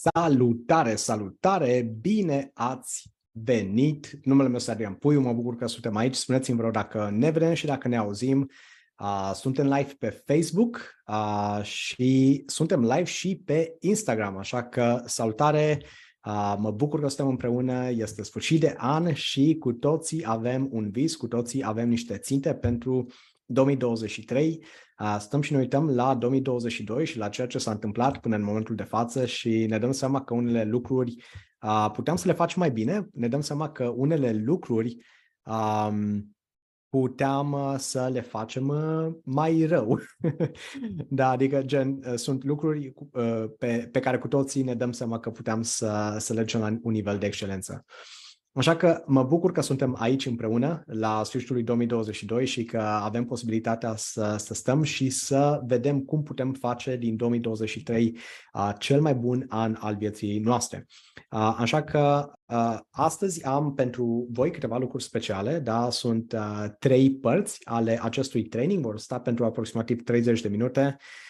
Salutare, salutare! Bine ați venit! Numele meu este Adrian Puiu, mă bucur că suntem aici. Spuneți-mi vreo dacă ne vedem și dacă ne auzim. Uh, suntem live pe Facebook uh, și suntem live și pe Instagram, așa că salutare! Uh, mă bucur că suntem împreună, este sfârșit de an și cu toții avem un vis, cu toții avem niște ținte pentru 2023. Stăm și ne uităm la 2022 și la ceea ce s-a întâmplat până în momentul de față și ne dăm seama că unele lucruri puteam să le facem mai bine, ne dăm seama că unele lucruri puteam uh, să le facem uh, mai rău. da, adică gen, uh, sunt lucruri pe, pe care cu toții ne dăm seama că puteam să, să le la un nivel de excelență. Așa că mă bucur că suntem aici împreună la sfârșitul lui 2022 și că avem posibilitatea să, să stăm și să vedem cum putem face din 2023 uh, cel mai bun an al vieții noastre. Uh, așa că uh, astăzi am pentru voi câteva lucruri speciale, da? sunt uh, trei părți ale acestui training, vor sta pentru aproximativ 30 de minute. Uh,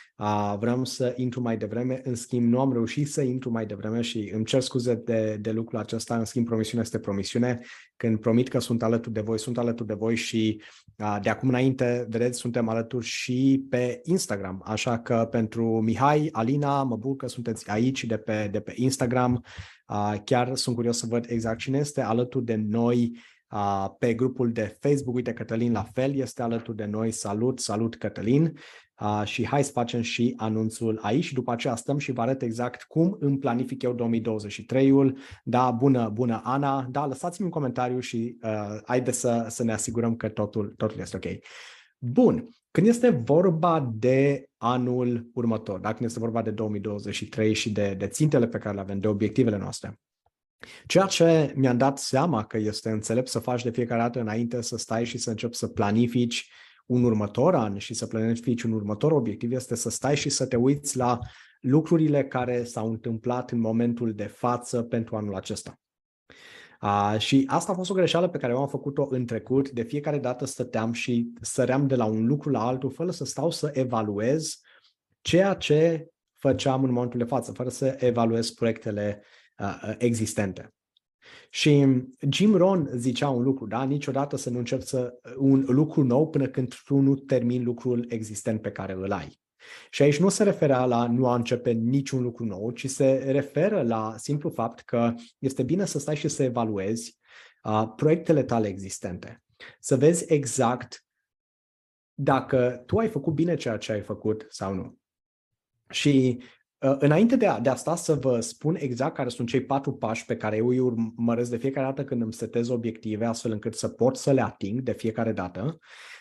vreau să intru mai devreme, în schimb nu am reușit să intru mai devreme și îmi cer scuze de, de lucrul acesta, în schimb promisiunea este promisiune. Când promit că sunt alături de voi, sunt alături de voi și uh, de acum înainte, vedeți, suntem alături și pe Instagram. Așa că pentru Mihai, Alina, mă bucur că sunteți aici de pe, de pe Instagram. Uh, chiar sunt curios să văd exact cine este alături de noi uh, pe grupul de Facebook. Uite, Cătălin la fel este alături de noi. Salut, salut Cătălin! Uh, și hai să facem și anunțul aici și după aceea stăm și vă arăt exact cum îmi planific eu 2023-ul. Da, bună, bună Ana, da, lăsați-mi un comentariu și uh, haide să, să ne asigurăm că totul, totul este ok. Bun, când este vorba de anul următor, da? când este vorba de 2023 și de, de țintele pe care le avem, de obiectivele noastre, Ceea ce mi-am dat seama că este înțelept să faci de fiecare dată înainte să stai și să începi să planifici un următor an și să planifici un următor obiectiv este să stai și să te uiți la lucrurile care s-au întâmplat în momentul de față pentru anul acesta. Uh, și asta a fost o greșeală pe care eu am făcut-o în trecut. De fiecare dată stăteam și săream de la un lucru la altul fără să stau să evaluez ceea ce făceam în momentul de față, fără să evaluez proiectele uh, existente. Și Jim Rohn zicea un lucru, da? Niciodată să nu începi să, un lucru nou până când tu nu termini lucrul existent pe care îl ai. Și aici nu se referea la nu a începe niciun lucru nou, ci se referă la simplu fapt că este bine să stai și să evaluezi uh, proiectele tale existente. Să vezi exact dacă tu ai făcut bine ceea ce ai făcut sau nu. Și Uh, înainte de, a, de asta să vă spun exact care sunt cei patru pași pe care eu îi urmăresc de fiecare dată când îmi setez obiective, astfel încât să pot să le ating de fiecare dată,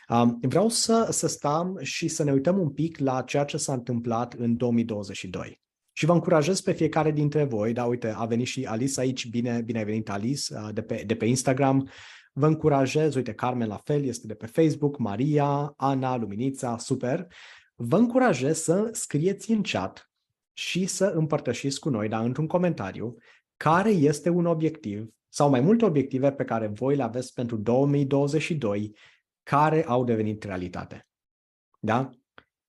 um, vreau să, să stăm și să ne uităm un pic la ceea ce s-a întâmplat în 2022. Și vă încurajez pe fiecare dintre voi, da, uite, a venit și Alice aici, bine, bine ai venit Alice, uh, de pe, de pe Instagram, vă încurajez, uite, Carmen la fel, este de pe Facebook, Maria, Ana, Luminița, super, vă încurajez să scrieți în chat și să împărtășiți cu noi, dar într-un comentariu, care este un obiectiv sau mai multe obiective pe care voi le aveți pentru 2022 care au devenit realitate. Da?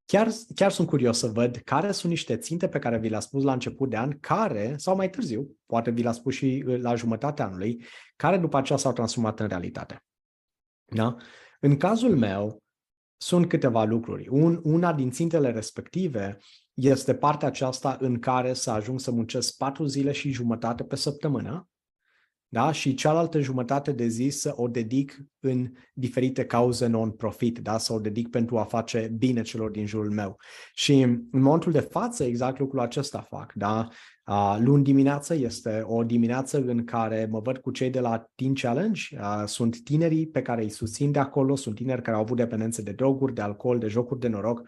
Chiar, chiar sunt curios să văd care sunt niște ținte pe care vi le-a spus la început de an, care, sau mai târziu, poate vi le-a spus și la jumătatea anului, care după aceea s-au transformat în realitate. Da? În cazul meu, sunt câteva lucruri. Un, una din țintele respective este partea aceasta în care să ajung să muncesc patru zile și jumătate pe săptămână da? și cealaltă jumătate de zi să o dedic în diferite cauze non-profit, da? să o dedic pentru a face bine celor din jurul meu. Și în momentul de față exact lucrul acesta fac. Da? luni dimineață este o dimineață în care mă văd cu cei de la Teen Challenge. sunt tinerii pe care îi susțin de acolo, sunt tineri care au avut dependențe de droguri, de alcool, de jocuri de noroc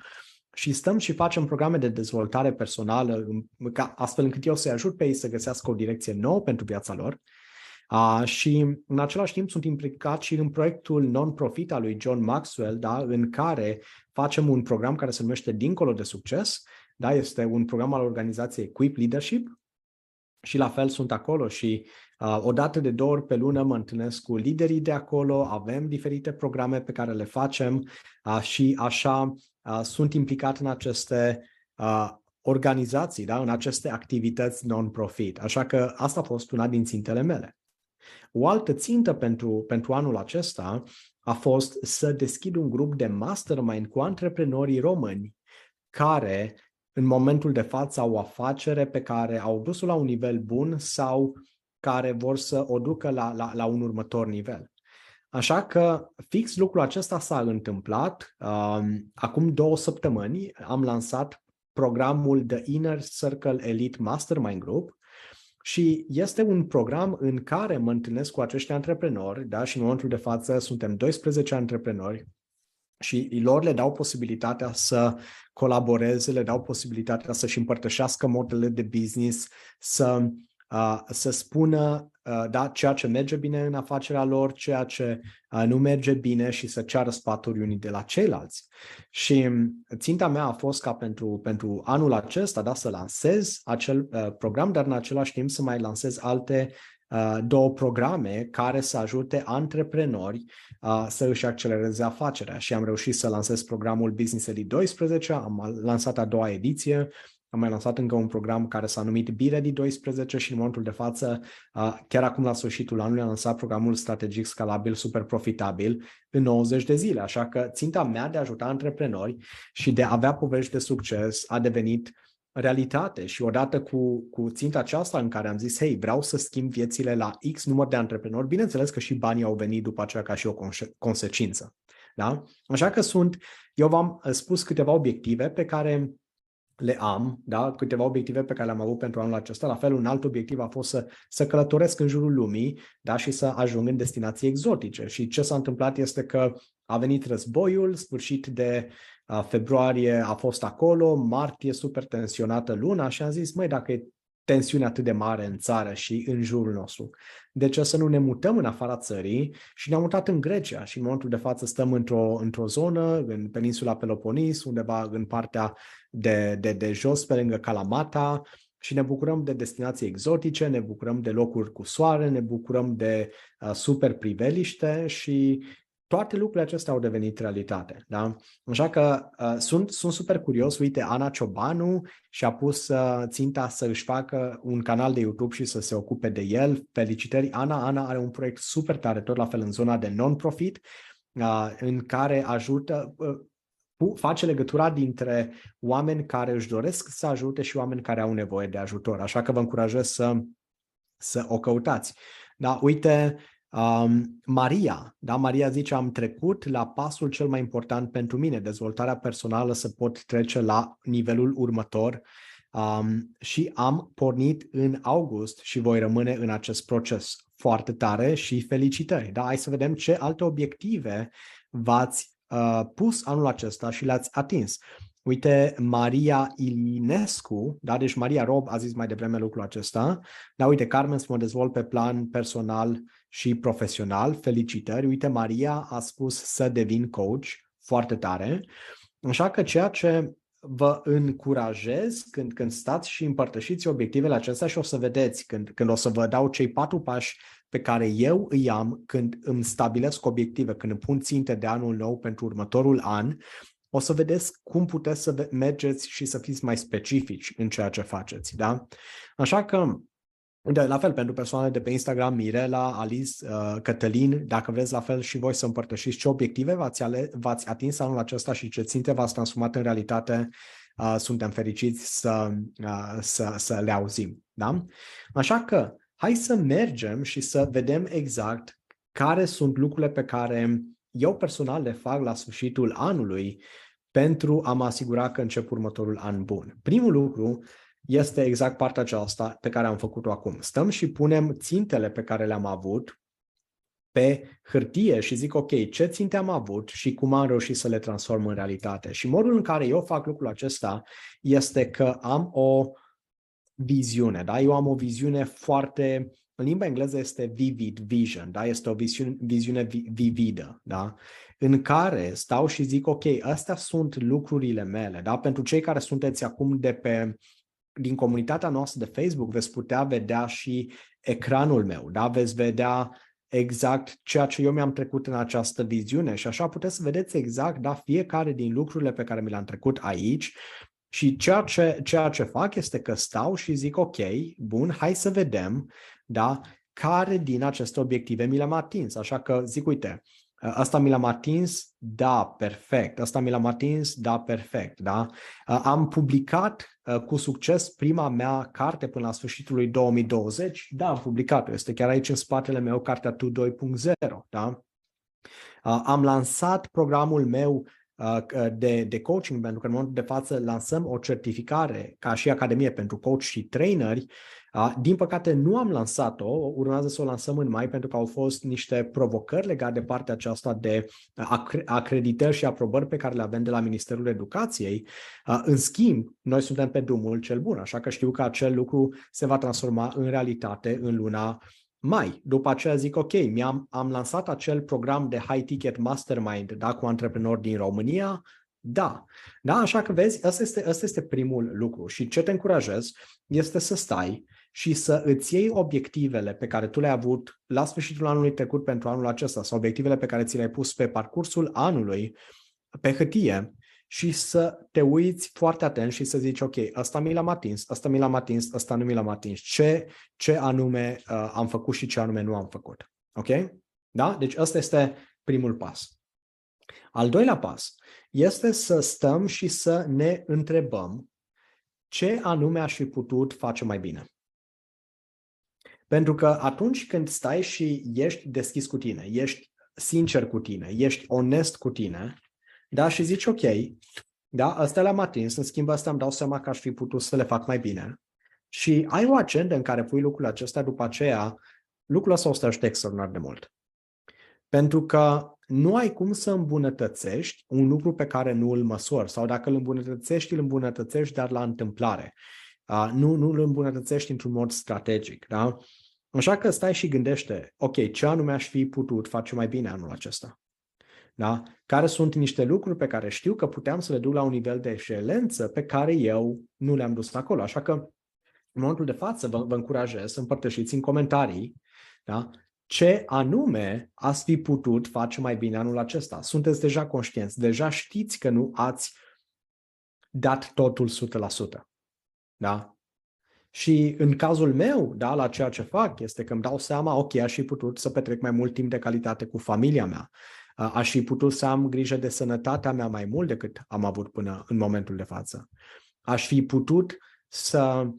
și stăm și facem programe de dezvoltare personală, ca, astfel încât eu să-i ajut pe ei să găsească o direcție nouă pentru viața lor. Uh, și în același timp sunt implicat și în proiectul non-profit al lui John Maxwell, da, în care facem un program care se numește Dincolo de Succes. Da, este un program al organizației Equip Leadership și la fel sunt acolo și uh, o dată de două ori pe lună mă întâlnesc cu liderii de acolo, avem diferite programe pe care le facem uh, și așa uh, sunt implicat în aceste uh, organizații, da, în aceste activități non-profit. Așa că asta a fost una din țintele mele. O altă țintă pentru, pentru anul acesta a fost să deschid un grup de mastermind cu antreprenorii români care în momentul de față au o afacere pe care au dus-o la un nivel bun sau care vor să o ducă la, la, la un următor nivel. Așa că fix lucrul acesta s-a întâmplat. Um, acum două săptămâni am lansat programul The Inner Circle Elite Mastermind Group și este un program în care mă întâlnesc cu acești antreprenori, da? și în momentul de față suntem 12 antreprenori și lor le dau posibilitatea să colaboreze, le dau posibilitatea să-și împărtășească modele de business, să să spună da, ceea ce merge bine în afacerea lor, ceea ce nu merge bine și să ceară sfaturi unii de la ceilalți. Și ținta mea a fost ca pentru, pentru anul acesta da, să lansez acel uh, program, dar în același timp să mai lansez alte uh, două programe care să ajute antreprenori uh, să își accelereze afacerea. Și am reușit să lansez programul Business Elite 12, am lansat a doua ediție, am mai lansat încă un program care s-a numit B-Ready 12 și în momentul de față, chiar acum la sfârșitul anului, am lansat programul strategic scalabil super profitabil în 90 de zile. Așa că ținta mea de a ajuta antreprenori și de a avea povești de succes a devenit realitate și odată cu, cu ținta aceasta în care am zis, hei, vreau să schimb viețile la X număr de antreprenori, bineînțeles că și banii au venit după aceea ca și o conse- consecință. Da? Așa că sunt, eu v-am spus câteva obiective pe care le am, da? câteva obiective pe care le-am avut pentru anul acesta. La fel, un alt obiectiv a fost să, să călătoresc în jurul lumii da? și să ajung în destinații exotice. Și ce s-a întâmplat este că a venit războiul, sfârșit de uh, februarie a fost acolo, martie super tensionată luna și am zis, măi, dacă e tensiune atât de mare în țară și în jurul nostru. De ce să nu ne mutăm în afara țării și ne-am mutat în Grecia și în momentul de față stăm într-o, într-o zonă, în peninsula Peloponis, undeva în partea de, de, de jos, pe lângă Kalamata, și ne bucurăm de destinații exotice, ne bucurăm de locuri cu soare, ne bucurăm de uh, super priveliște și toate lucrurile acestea au devenit realitate. Da? Așa că uh, sunt, sunt super curios. Uite, Ana Ciobanu și-a pus uh, ținta să își facă un canal de YouTube și să se ocupe de el. Felicitări, Ana. Ana are un proiect super tare, tot la fel în zona de non-profit, uh, în care ajută, uh, face legătura dintre oameni care își doresc să ajute și oameni care au nevoie de ajutor. Așa că vă încurajez să, să o căutați. Da, uite, Um, Maria, da, Maria zice, am trecut la pasul cel mai important pentru mine, dezvoltarea personală să pot trece la nivelul următor. Um, și am pornit în august și voi rămâne în acest proces. Foarte tare și felicitări. Da, hai să vedem ce alte obiective v-ați uh, pus anul acesta și le-ați atins. Uite, Maria Ilinescu, da, deci Maria Rob a zis mai devreme lucrul acesta, dar uite, Carmen să mă dezvolt pe plan personal și profesional, felicitări, uite, Maria a spus să devin coach, foarte tare, așa că ceea ce vă încurajez când, când stați și împărtășiți obiectivele acestea și o să vedeți când, când o să vă dau cei patru pași pe care eu îi am când îmi stabilesc obiective, când îmi pun ținte de anul nou pentru următorul an, o să vedeți cum puteți să mergeți și să fiți mai specifici în ceea ce faceți. Da? Așa că de, la fel, pentru persoanele de pe Instagram, Mirela, Alice, uh, Cătălin, dacă vreți la fel și voi să împărtășiți ce obiective v-ați, ale, v-ați atins anul acesta și ce ținte v-ați transformat în realitate, uh, suntem fericiți să, uh, să, să le auzim. Da? Așa că, hai să mergem și să vedem exact care sunt lucrurile pe care eu personal le fac la sfârșitul anului pentru a mă asigura că încep următorul an bun. Primul lucru este exact partea aceasta pe care am făcut-o acum. Stăm și punem țintele pe care le-am avut pe hârtie și zic, ok, ce ținte am avut și cum am reușit să le transform în realitate. Și modul în care eu fac lucrul acesta este că am o viziune, da? Eu am o viziune foarte, în limba engleză este vivid vision, da? Este o viziune, viziune vividă, da? În care stau și zic, ok, astea sunt lucrurile mele, da? Pentru cei care sunteți acum de pe din comunitatea noastră de Facebook veți putea vedea și ecranul meu, da? Veți vedea exact ceea ce eu mi-am trecut în această viziune și așa puteți să vedeți exact, da, fiecare din lucrurile pe care mi le-am trecut aici Și ceea ce, ceea ce fac este că stau și zic, ok, bun, hai să vedem, da, care din aceste obiective mi le-am atins. Așa că zic, uite, Asta mi l-am atins? Da, perfect. Asta mi l-am atins? Da, perfect. Da? Am publicat cu succes prima mea carte până la sfârșitul lui 2020? Da, am publicat-o. Este chiar aici în spatele meu, cartea Tu 2.0. Da? Am lansat programul meu de, de coaching, pentru că în momentul de față lansăm o certificare ca și Academie pentru coach și traineri din păcate nu am lansat-o, urmează să o lansăm în mai pentru că au fost niște provocări legate de partea aceasta de acreditări și aprobări pe care le avem de la Ministerul Educației. În schimb, noi suntem pe drumul cel bun, așa că știu că acel lucru se va transforma în realitate în luna mai. După aceea zic, ok, mi-am am lansat acel program de high ticket mastermind da, cu antreprenori din România, da. Da, așa că vezi, ăsta este, ăsta este primul lucru. Și ce te încurajez este să stai și să îți iei obiectivele pe care tu le-ai avut la sfârșitul anului trecut pentru anul acesta sau obiectivele pe care ți le-ai pus pe parcursul anului pe hârtie și să te uiți foarte atent și să zici, ok, asta mi l-am atins, asta mi l-am atins, asta nu mi l-am atins. Ce, ce anume uh, am făcut și ce anume nu am făcut. Ok? Da? Deci ăsta este primul pas. Al doilea pas este să stăm și să ne întrebăm ce anume aș fi putut face mai bine. Pentru că atunci când stai și ești deschis cu tine, ești sincer cu tine, ești onest cu tine, da, și zici, ok, da, astea le-am atins, în schimb asta îmi dau seama că aș fi putut să le fac mai bine. Și ai o agendă în care pui lucrurile acestea, după aceea, lucrul ăsta o să te ajute extraordinar de mult. Pentru că nu ai cum să îmbunătățești un lucru pe care nu îl măsori sau dacă îl îmbunătățești, îl îmbunătățești, dar la întâmplare. Uh, nu, nu îl îmbunătățești într-un mod strategic. Da? Așa că stai și gândește, ok, ce anume aș fi putut face mai bine anul acesta? Da? Care sunt niște lucruri pe care știu că puteam să le duc la un nivel de excelență pe care eu nu le-am dus acolo. Așa că în momentul de față vă, vă încurajez să împărtășiți în comentarii da? ce anume ați fi putut face mai bine anul acesta. Sunteți deja conștienți, deja știți că nu ați dat totul 100%. Da? Și în cazul meu, da, la ceea ce fac, este că îmi dau seama, ok, aș fi putut să petrec mai mult timp de calitate cu familia mea. Aș fi putut să am grijă de sănătatea mea mai mult decât am avut până în momentul de față. Aș fi putut să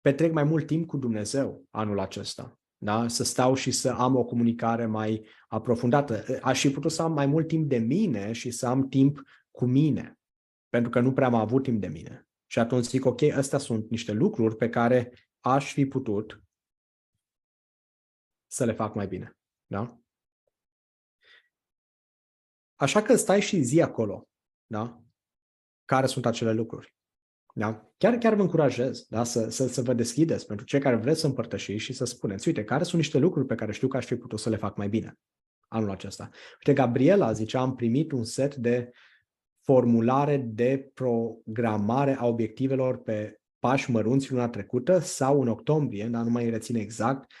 petrec mai mult timp cu Dumnezeu anul acesta. Da? Să stau și să am o comunicare mai aprofundată. Aș fi putut să am mai mult timp de mine și să am timp cu mine. Pentru că nu prea am avut timp de mine. Și atunci zic, ok, astea sunt niște lucruri pe care aș fi putut să le fac mai bine. Da? Așa că stai și zi acolo, da? Care sunt acele lucruri. Da? Chiar, chiar vă încurajez da? să, să, să vă deschideți pentru cei care vreți să împărtășiți și să spuneți, uite, care sunt niște lucruri pe care știu că aș fi putut să le fac mai bine anul acesta. Uite, Gabriela zicea, am primit un set de formulare de programare a obiectivelor pe pași mărunți luna trecută sau în octombrie, dar nu mai rețin exact,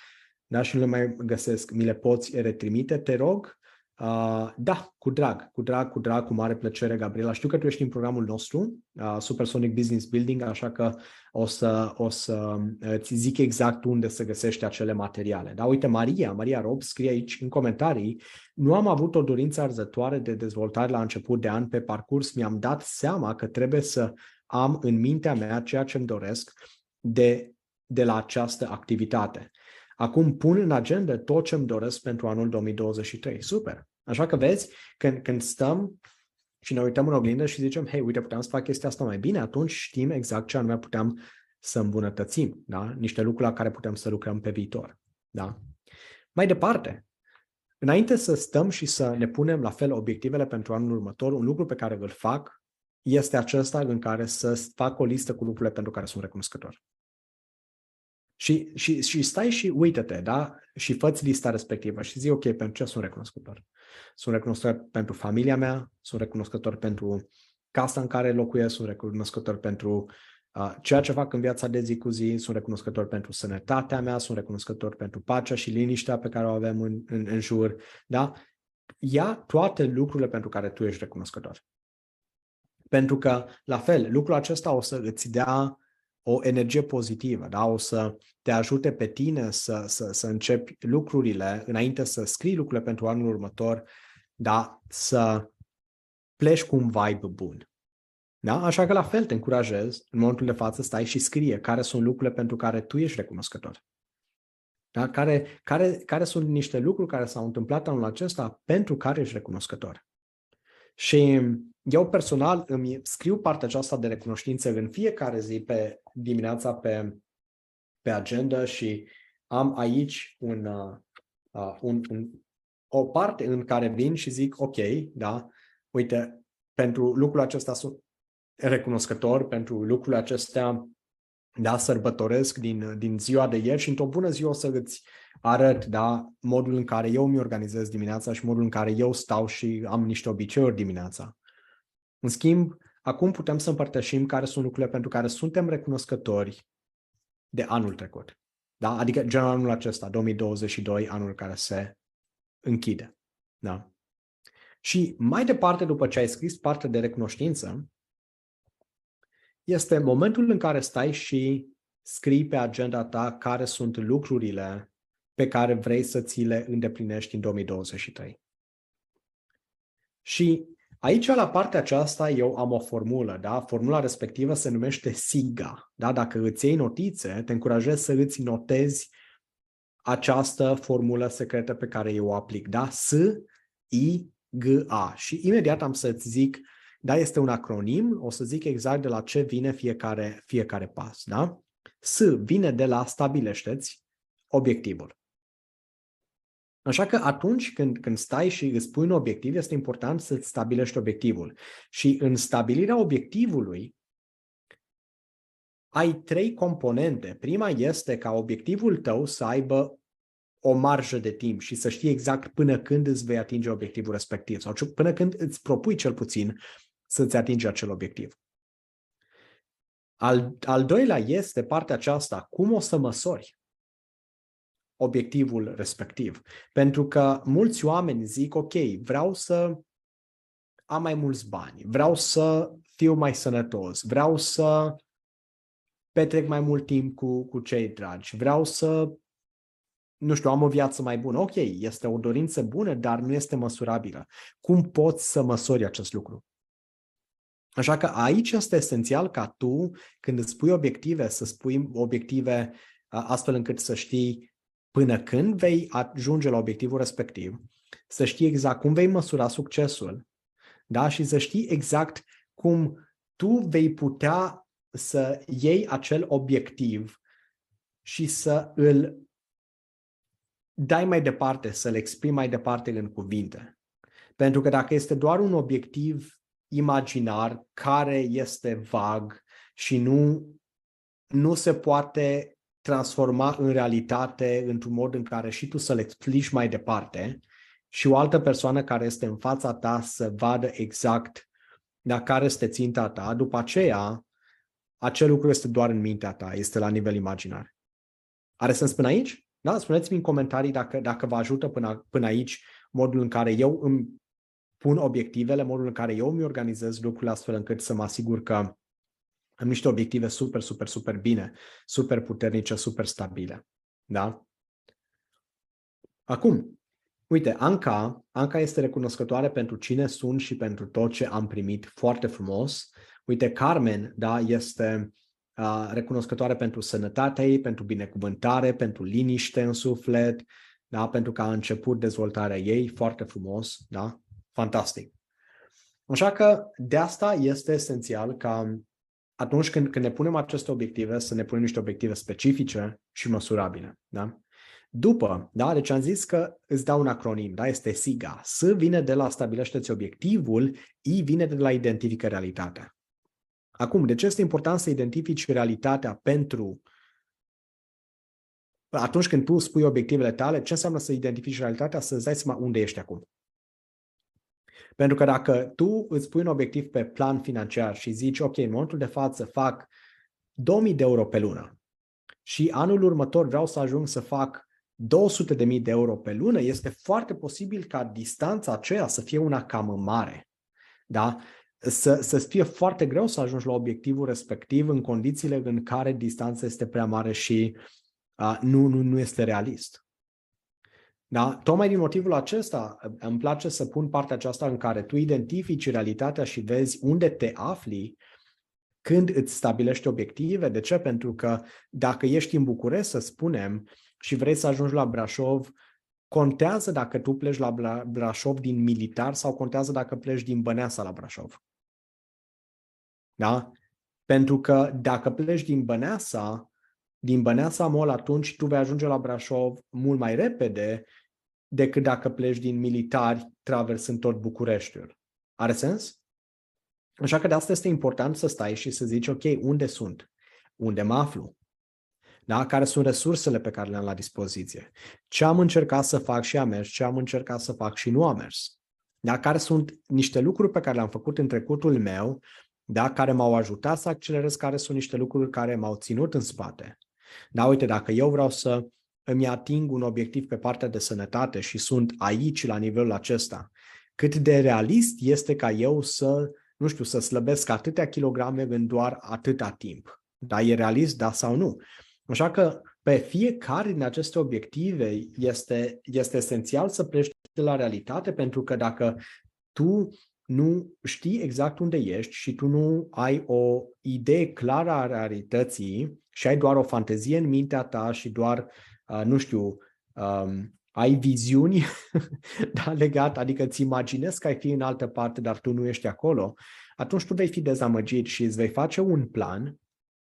da, și nu le mai găsesc, mi le poți retrimite, te rog. Uh, da, cu drag, cu drag, cu drag, cu mare plăcere, Gabriela. Știu că tu ești în programul nostru, uh, Supersonic Business Building, așa că o să, o să îți zic exact unde să găsești acele materiale. Da, uite, Maria, Maria Rob scrie aici în comentarii, nu am avut o dorință arzătoare de dezvoltare la început de an, pe parcurs mi-am dat seama că trebuie să am în mintea mea ceea ce îmi doresc de, de la această activitate. Acum pun în agenda tot ce îmi doresc pentru anul 2023. Super! Așa că vezi, când, când stăm și ne uităm în oglindă și zicem, hei, uite, puteam să fac chestia asta mai bine, atunci știm exact ce anume puteam să îmbunătățim, da? Niște lucruri la care putem să lucrăm pe viitor, da? Mai departe, înainte să stăm și să ne punem la fel obiectivele pentru anul următor, un lucru pe care îl fac este acesta în care să fac o listă cu lucrurile pentru care sunt recunoscător. Și, și, și stai și uită-te, da? Și fă lista respectivă și zi, ok, pentru ce sunt recunoscător? Sunt recunoscător pentru familia mea, sunt recunoscător pentru casa în care locuiesc, sunt recunoscător pentru uh, ceea ce fac în viața de zi cu zi, sunt recunoscător pentru sănătatea mea, sunt recunoscător pentru pacea și liniștea pe care o avem în, în, în jur, da? Ia toate lucrurile pentru care tu ești recunoscător. Pentru că, la fel, lucrul acesta o să îți dea o energie pozitivă, da? o să te ajute pe tine să, să, să începi lucrurile înainte să scrii lucrurile pentru anul următor, da? să pleci cu un vibe bun. Da? Așa că la fel te încurajez, în momentul de față stai și scrie care sunt lucrurile pentru care tu ești recunoscător. Da? Care, care, care sunt niște lucruri care s-au întâmplat anul acesta pentru care ești recunoscător. Și eu personal îmi scriu partea aceasta de recunoștință în fiecare zi pe dimineața pe, pe agenda și am aici un, uh, un, un, o parte în care vin și zic, ok, da, uite, pentru lucrul acesta sunt recunoscător, pentru lucrurile acestea da, sărbătoresc din, din ziua de ieri și într-o bună zi o să îți arăt da, modul în care eu mi organizez dimineața și modul în care eu stau și am niște obiceiuri dimineața. În schimb, acum putem să împărtășim care sunt lucrurile pentru care suntem recunoscători de anul trecut. Da? Adică genul anul acesta, 2022, anul care se închide. Da? Și mai departe, după ce ai scris parte de recunoștință, este momentul în care stai și scrii pe agenda ta care sunt lucrurile pe care vrei să ți le îndeplinești în 2023. Și aici, la partea aceasta, eu am o formulă, da? Formula respectivă se numește SIGA, da? Dacă îți iei notițe, te încurajez să îți notezi această formulă secretă pe care eu o aplic, da? S, I, G, A. Și imediat am să-ți zic da, este un acronim, o să zic exact de la ce vine fiecare, fiecare pas. Da? S vine de la stabilește-ți obiectivul. Așa că atunci când, când stai și îți pui un obiectiv, este important să-ți stabilești obiectivul. Și în stabilirea obiectivului, ai trei componente. Prima este ca obiectivul tău să aibă o marjă de timp și să știi exact până când îți vei atinge obiectivul respectiv sau până când îți propui cel puțin să-ți atingi acel obiectiv. Al, al doilea este partea aceasta, cum o să măsori obiectivul respectiv. Pentru că mulți oameni zic, ok, vreau să am mai mulți bani, vreau să fiu mai sănătos, vreau să petrec mai mult timp cu, cu cei dragi, vreau să, nu știu, am o viață mai bună. Ok, este o dorință bună, dar nu este măsurabilă. Cum poți să măsori acest lucru? Așa că aici este esențial ca tu, când îți pui obiective, să spui obiective astfel încât să știi până când vei ajunge la obiectivul respectiv, să știi exact cum vei măsura succesul, da? și să știi exact cum tu vei putea să iei acel obiectiv și să îl dai mai departe, să-l exprimi mai departe în cuvinte. Pentru că dacă este doar un obiectiv imaginar care este vag și nu, nu se poate transforma în realitate într-un mod în care și tu să-l explici mai departe și o altă persoană care este în fața ta să vadă exact la care este ținta ta, după aceea acel lucru este doar în mintea ta, este la nivel imaginar. Are sens până aici? Da? Spuneți-mi în comentarii dacă, dacă vă ajută până, până aici modul în care eu îmi pun obiectivele, modul în care eu mi organizez lucrurile astfel încât să mă asigur că am niște obiective super, super, super bine, super puternice, super stabile. Da? Acum, uite, Anca, Anca este recunoscătoare pentru cine sunt și pentru tot ce am primit foarte frumos. Uite, Carmen, da, este uh, recunoscătoare pentru sănătatea ei, pentru binecuvântare, pentru liniște în suflet, da, pentru că a început dezvoltarea ei foarte frumos, da? Fantastic. Așa că de asta este esențial ca atunci când, când ne punem aceste obiective, să ne punem niște obiective specifice și măsurabile. Da? După, da, deci am zis că îți dau un acronim, da, este SIGA. S vine de la stabilește-ți obiectivul, I vine de la identifică realitatea. Acum, de ce este important să identifici realitatea pentru atunci când tu spui obiectivele tale, ce înseamnă să identifici realitatea, să-ți dai seama unde ești acum. Pentru că dacă tu îți pui un obiectiv pe plan financiar și zici, ok, în momentul de față fac 2000 de euro pe lună și anul următor vreau să ajung să fac 200.000 de euro pe lună, este foarte posibil ca distanța aceea să fie una cam mare. Da? să, să-ți fie foarte greu să ajungi la obiectivul respectiv în condițiile în care distanța este prea mare și uh, nu, nu, nu este realist. Da? Tocmai din motivul acesta îmi place să pun partea aceasta în care tu identifici realitatea și vezi unde te afli când îți stabilești obiective. De ce? Pentru că dacă ești în București, să spunem, și vrei să ajungi la Brașov, contează dacă tu pleci la Brașov din militar sau contează dacă pleci din Băneasa la Brașov. Da? Pentru că dacă pleci din Băneasa, din Băneasa Mol, atunci tu vei ajunge la Brașov mult mai repede decât dacă pleci din militari traversând tot Bucureștiul. Are sens? Așa că de asta este important să stai și să zici, ok, unde sunt? Unde mă aflu? Da? Care sunt resursele pe care le am la dispoziție? Ce am încercat să fac și am mers, ce am încercat să fac și nu am mers? Da? Care sunt niște lucruri pe care le-am făcut în trecutul meu, da? care m-au ajutat să accelerez, care sunt niște lucruri care m-au ținut în spate. Da, uite, dacă eu vreau să îmi ating un obiectiv pe partea de sănătate și sunt aici la nivelul acesta, cât de realist este ca eu să, nu știu, să slăbesc atâtea kilograme în doar atâta timp. Da, e realist, da sau nu? Așa că pe fiecare din aceste obiective este, este esențial să pleci de la realitate, pentru că dacă tu nu știi exact unde ești și tu nu ai o idee clară a realității și ai doar o fantezie în mintea ta și doar, uh, nu știu, um, ai viziuni da, legat, adică îți imaginezi că ai fi în altă parte, dar tu nu ești acolo, atunci tu vei fi dezamăgit și îți vei face un plan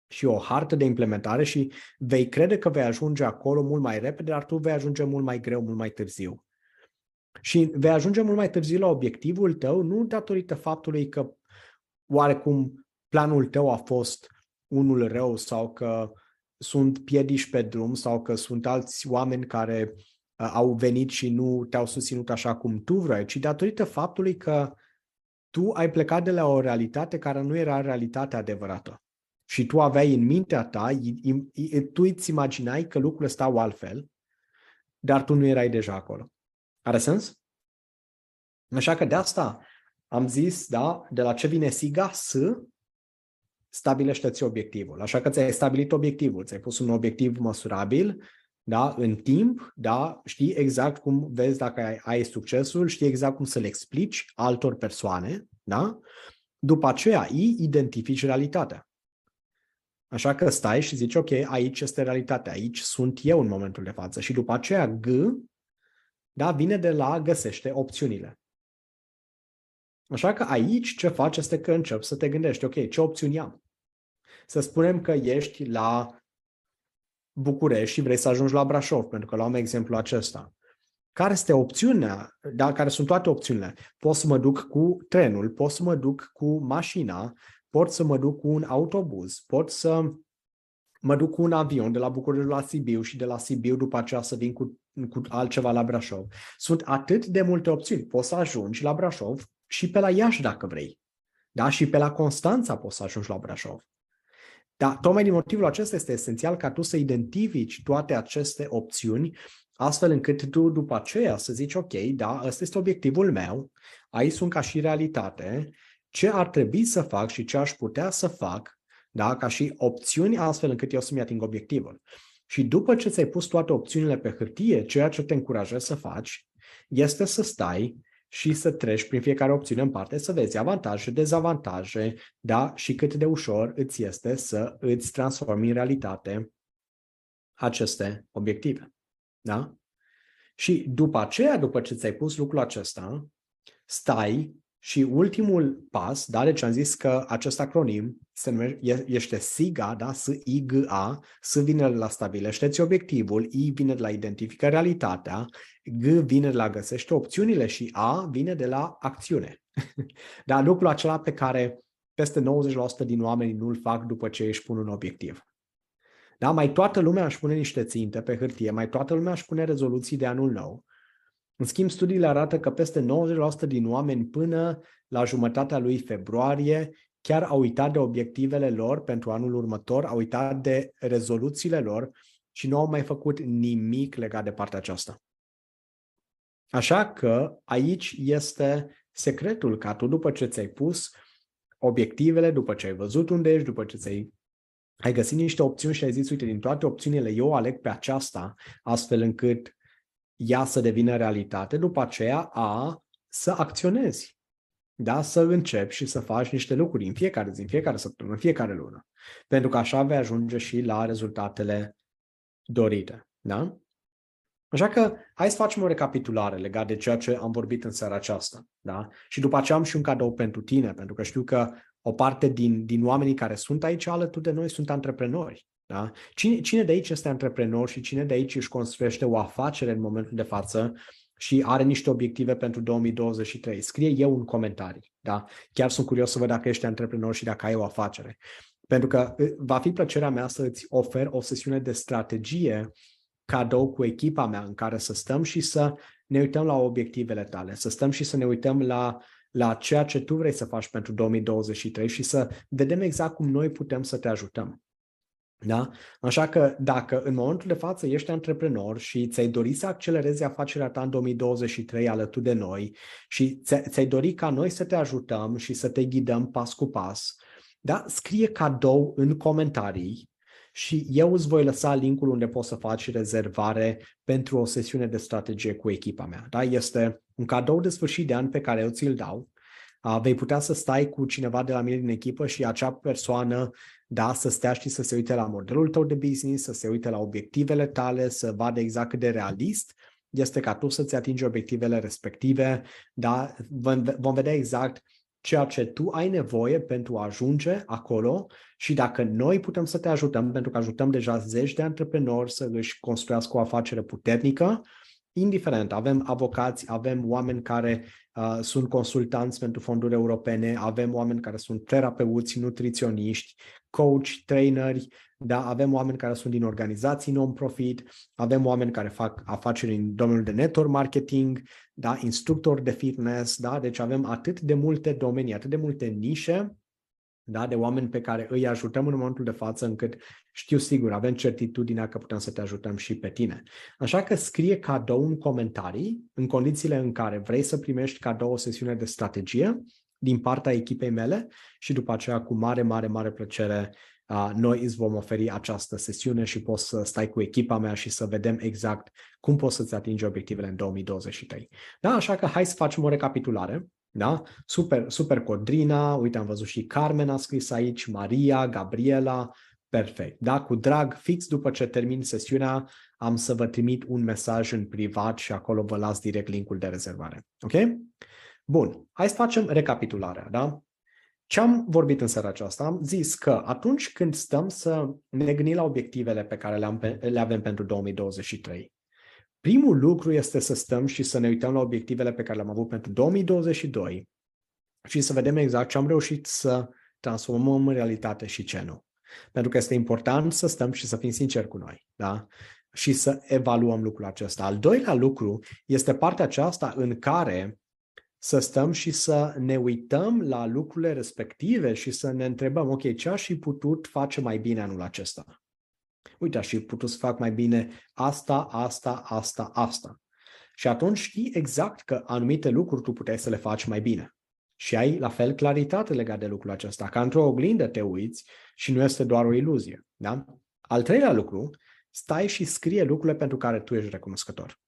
și o hartă de implementare și vei crede că vei ajunge acolo mult mai repede, dar tu vei ajunge mult mai greu, mult mai târziu. Și vei ajunge mult mai târziu la obiectivul tău, nu datorită faptului că oarecum planul tău a fost unul rău sau că sunt piedici pe drum sau că sunt alți oameni care uh, au venit și nu te-au susținut așa cum tu vrei, ci datorită faptului că tu ai plecat de la o realitate care nu era realitatea adevărată. Și tu aveai în mintea ta, tu îți imaginai că lucrurile stau altfel, dar tu nu erai deja acolo. Are sens? Așa că de asta am zis, da, de la ce vine SIGA, să stabilește-ți obiectivul. Așa că ți-ai stabilit obiectivul, ți-ai pus un obiectiv măsurabil, da, în timp, da, știi exact cum vezi dacă ai, ai succesul, știi exact cum să le explici altor persoane, da? După aceea, îi identifici realitatea. Așa că stai și zici, ok, aici este realitatea, aici sunt eu în momentul de față. Și după aceea, G, da, vine de la găsește opțiunile. Așa că aici ce faci este că începi să te gândești, ok, ce opțiuni am? Să spunem că ești la București și vrei să ajungi la Brașov, pentru că luăm exemplu acesta. Care este opțiunea? Da, care sunt toate opțiunile? Pot să mă duc cu trenul, pot să mă duc cu mașina, pot să mă duc cu un autobuz, pot să mă duc cu un avion de la București la Sibiu și de la Sibiu după aceea să vin cu, cu altceva la Brașov. Sunt atât de multe opțiuni. Poți să ajungi la Brașov și pe la Iași dacă vrei. Da? Și pe la Constanța poți să ajungi la Brașov. Dar tocmai din motivul acesta este esențial ca tu să identifici toate aceste opțiuni astfel încât tu după aceea să zici, ok, da, ăsta este obiectivul meu, aici sunt ca și realitate, ce ar trebui să fac și ce aș putea să fac, da, ca și opțiuni astfel încât eu să-mi ating obiectivul. Și după ce ți-ai pus toate opțiunile pe hârtie, ceea ce te încurajez să faci este să stai și să treci prin fiecare opțiune în parte, să vezi avantaje, dezavantaje, da, și cât de ușor îți este să îți transformi în realitate aceste obiective. Da? Și după aceea, după ce ți-ai pus lucrul acesta, stai și ultimul pas, da, deci am zis că acest acronim se numește, este SIGA, da, S-I-G-A, S vine la stabilește-ți obiectivul, I vine de la identifică realitatea, G vine de la găsește opțiunile și A vine de la acțiune. Dar lucrul acela pe care peste 90% din oameni nu-l fac după ce își pun un obiectiv. Da? Mai toată lumea își pune niște ținte pe hârtie, mai toată lumea își pune rezoluții de anul nou, în schimb, studiile arată că peste 90% din oameni până la jumătatea lui februarie chiar au uitat de obiectivele lor pentru anul următor, au uitat de rezoluțiile lor și nu au mai făcut nimic legat de partea aceasta. Așa că aici este secretul ca tu, după ce ți-ai pus obiectivele, după ce ai văzut unde ești, după ce ți-ai ai găsit niște opțiuni și ai zis, uite, din toate opțiunile eu aleg pe aceasta, astfel încât ea să devină realitate, după aceea a să acționezi. Da? Să începi și să faci niște lucruri în fiecare zi, în fiecare săptămână, în fiecare lună. Pentru că așa vei ajunge și la rezultatele dorite. Da? Așa că hai să facem o recapitulare legat de ceea ce am vorbit în seara aceasta. Da? Și după aceea am și un cadou pentru tine, pentru că știu că o parte din, din oamenii care sunt aici alături de noi sunt antreprenori. Da? Cine, cine de aici este antreprenor și cine de aici își construiește o afacere în momentul de față și are niște obiective pentru 2023? Scrie eu un comentarii. Da? Chiar sunt curios să văd dacă ești antreprenor și dacă ai o afacere. Pentru că va fi plăcerea mea să îți ofer o sesiune de strategie cadou cu echipa mea în care să stăm și să ne uităm la obiectivele tale, să stăm și să ne uităm la, la ceea ce tu vrei să faci pentru 2023 și să vedem exact cum noi putem să te ajutăm. Da? Așa că dacă în momentul de față ești antreprenor și ți-ai dori să accelerezi afacerea ta în 2023 alături de noi și ți-ai dori ca noi să te ajutăm și să te ghidăm pas cu pas, da? scrie cadou în comentarii și eu îți voi lăsa linkul unde poți să faci rezervare pentru o sesiune de strategie cu echipa mea. Da? Este un cadou de sfârșit de an pe care eu ți-l dau. Vei putea să stai cu cineva de la mine din echipă și acea persoană da, să stea și să se uite la modelul tău de business, să se uite la obiectivele tale, să vadă exact cât de realist este ca tu să-ți atingi obiectivele respective, da? vom vedea exact ceea ce tu ai nevoie pentru a ajunge acolo și dacă noi putem să te ajutăm, pentru că ajutăm deja zeci de antreprenori să își construiască o afacere puternică, indiferent, avem avocați, avem oameni care uh, sunt consultanți pentru fonduri europene, avem oameni care sunt terapeuți, nutriționiști, coach, traineri, da? avem oameni care sunt din organizații non-profit, avem oameni care fac afaceri în domeniul de network marketing, da? instructori de fitness, da? deci avem atât de multe domenii, atât de multe nișe da? de oameni pe care îi ajutăm în momentul de față, încât știu sigur, avem certitudinea că putem să te ajutăm și pe tine. Așa că scrie cadou în comentarii, în condițiile în care vrei să primești cadou o sesiune de strategie din partea echipei mele și după aceea cu mare, mare, mare plăcere noi îți vom oferi această sesiune și poți să stai cu echipa mea și să vedem exact cum poți să-ți atingi obiectivele în 2023. Da? Așa că hai să facem o recapitulare. Da? Super, super Codrina, uite am văzut și Carmen a scris aici, Maria, Gabriela, perfect. Da? Cu drag, fix după ce termin sesiunea, am să vă trimit un mesaj în privat și acolo vă las direct linkul de rezervare. Ok? Bun, hai să facem recapitularea. Da? Ce am vorbit în seara aceasta? Am zis că atunci când stăm să ne gândim la obiectivele pe care le, am, le avem pentru 2023, primul lucru este să stăm și să ne uităm la obiectivele pe care le-am avut pentru 2022 și să vedem exact ce am reușit să transformăm în realitate și ce nu. Pentru că este important să stăm și să fim sinceri cu noi. Da? Și să evaluăm lucrul acesta. Al doilea lucru este partea aceasta în care să stăm și să ne uităm la lucrurile respective și să ne întrebăm, ok, ce aș fi putut face mai bine anul acesta? Uite, aș fi putut să fac mai bine asta, asta, asta, asta. Și atunci știi exact că anumite lucruri tu puteai să le faci mai bine. Și ai la fel claritate legat de lucrul acesta. Ca într-o oglindă te uiți și nu este doar o iluzie. Da? Al treilea lucru, stai și scrie lucrurile pentru care tu ești recunoscător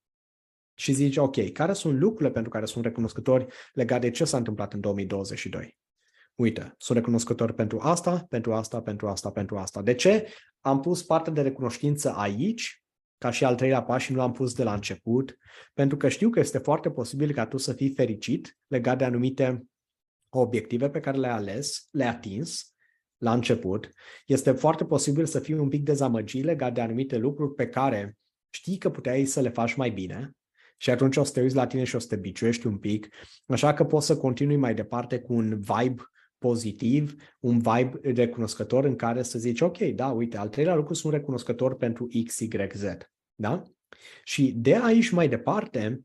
și zici, ok, care sunt lucrurile pentru care sunt recunoscători legate de ce s-a întâmplat în 2022? Uite, sunt recunoscător pentru asta, pentru asta, pentru asta, pentru asta. De ce am pus parte de recunoștință aici, ca și al treilea pas și nu l-am pus de la început? Pentru că știu că este foarte posibil ca tu să fii fericit legat de anumite obiective pe care le-ai ales, le-ai atins la început. Este foarte posibil să fii un pic dezamăgit legat de anumite lucruri pe care știi că puteai să le faci mai bine și atunci o să te uiți la tine și o să te biciuiești un pic, așa că poți să continui mai departe cu un vibe pozitiv, un vibe recunoscător în care să zici, ok, da, uite, al treilea lucru sunt recunoscător pentru X, Y, Z. Da? Și de aici mai departe,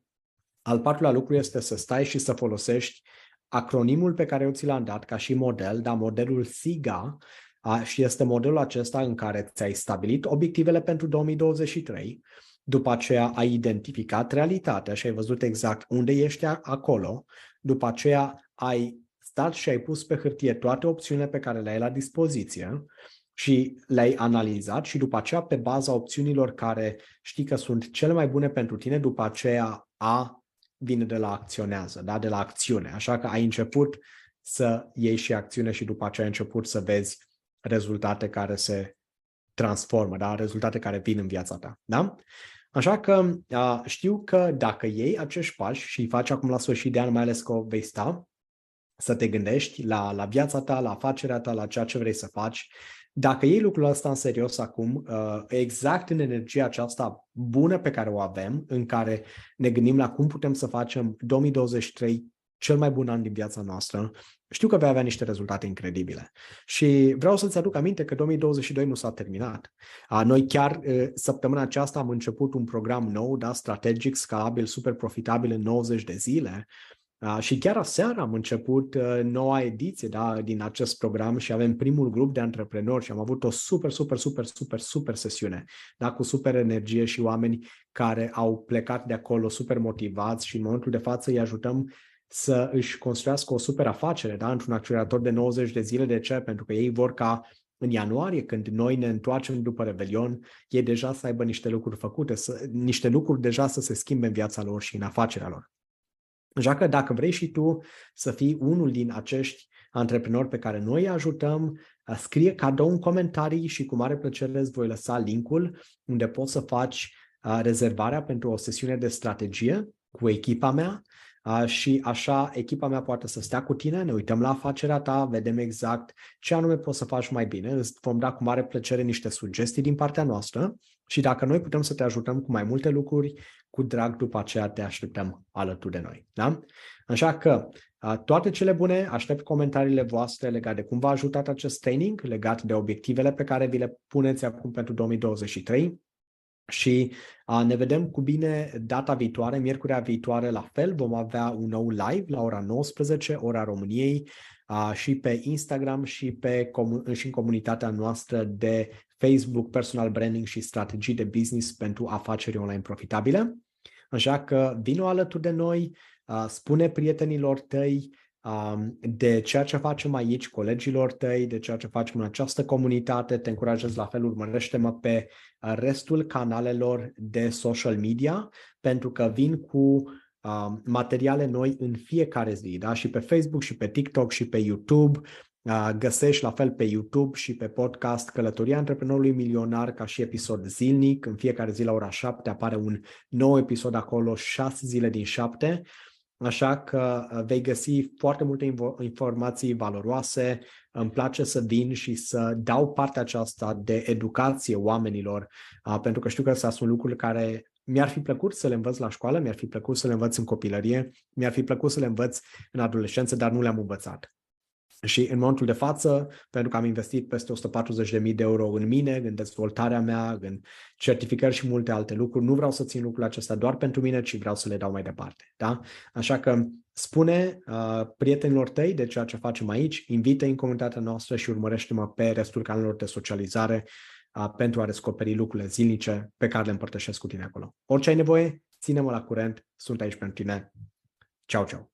al patrulea lucru este să stai și să folosești acronimul pe care eu ți l-am dat ca și model, da, modelul SIGA, a, și este modelul acesta în care ți-ai stabilit obiectivele pentru 2023, după aceea ai identificat realitatea și ai văzut exact unde ești acolo, după aceea ai stat și ai pus pe hârtie toate opțiunile pe care le ai la dispoziție și le-ai analizat și după aceea pe baza opțiunilor care știi că sunt cele mai bune pentru tine, după aceea A vine de la acționează, da? de la acțiune. Așa că ai început să iei și acțiune și după aceea ai început să vezi rezultate care se transformă, da? rezultate care vin în viața ta. Da? Așa că știu că dacă iei acești pași și îi faci acum la sfârșit de an, mai ales că vei sta, să te gândești la, la viața ta, la afacerea ta, la ceea ce vrei să faci, dacă iei lucrul ăsta în serios acum, exact în energia aceasta bună pe care o avem, în care ne gândim la cum putem să facem 2023 cel mai bun an din viața noastră, știu că vei avea niște rezultate incredibile. Și vreau să-ți aduc aminte că 2022 nu s-a terminat. Noi chiar săptămâna aceasta am început un program nou, da, strategic, scalabil, super profitabil în 90 de zile. Și chiar aseară am început noua ediție da, din acest program și avem primul grup de antreprenori și am avut o super, super, super, super, super sesiune, da, cu super energie și oameni care au plecat de acolo super motivați și în momentul de față îi ajutăm să își construiască o super afacere da? într-un accelerator de 90 de zile. De ce? Pentru că ei vor ca în ianuarie, când noi ne întoarcem după Revelion, ei deja să aibă niște lucruri făcute, să, niște lucruri deja să se schimbe în viața lor și în afacerea lor. Așa că dacă vrei și tu să fii unul din acești antreprenori pe care noi îi ajutăm, scrie cadou în comentarii și cu mare plăcere îți voi lăsa linkul unde poți să faci rezervarea pentru o sesiune de strategie cu echipa mea și așa echipa mea poate să stea cu tine, ne uităm la afacerea ta, vedem exact ce anume poți să faci mai bine, îți vom da cu mare plăcere niște sugestii din partea noastră și dacă noi putem să te ajutăm cu mai multe lucruri, cu drag după aceea te așteptăm alături de noi. Da? Așa că toate cele bune, aștept comentariile voastre legate de cum v-a ajutat acest training, legat de obiectivele pe care vi le puneți acum pentru 2023 și a, ne vedem cu bine data viitoare, miercurea viitoare la fel, vom avea un nou live la ora 19, ora României, a, și pe Instagram și, pe și în comunitatea noastră de Facebook, personal branding și strategii de business pentru afaceri online profitabile. Așa că vină alături de noi, a, spune prietenilor tăi de ceea ce facem aici, colegilor tăi, de ceea ce facem în această comunitate. Te încurajez la fel, urmărește-mă pe restul canalelor de social media, pentru că vin cu materiale noi în fiecare zi, da? și pe Facebook, și pe TikTok, și pe YouTube. Găsești la fel pe YouTube și pe podcast Călătoria Antreprenorului Milionar ca și episod zilnic. În fiecare zi la ora 7 apare un nou episod acolo, 6 zile din 7 Așa că uh, vei găsi foarte multe informații valoroase. Îmi place să vin și să dau partea aceasta de educație oamenilor, uh, pentru că știu că astea sunt lucruri care mi-ar fi plăcut să le învăț la școală, mi-ar fi plăcut să le învăț în copilărie, mi-ar fi plăcut să le învăț în adolescență, dar nu le-am învățat. Și în momentul de față, pentru că am investit peste 140.000 de euro în mine, în dezvoltarea mea, în certificări și multe alte lucruri, nu vreau să țin lucrurile acestea doar pentru mine, ci vreau să le dau mai departe. Da? Așa că spune uh, prietenilor tăi de ceea ce facem aici, invită în comunitatea noastră și urmărește-mă pe restul canalelor de socializare uh, pentru a descoperi lucrurile zilnice pe care le împărtășesc cu tine acolo. Orice ai nevoie, ține-mă la curent, sunt aici pentru tine. Ciao, ciao!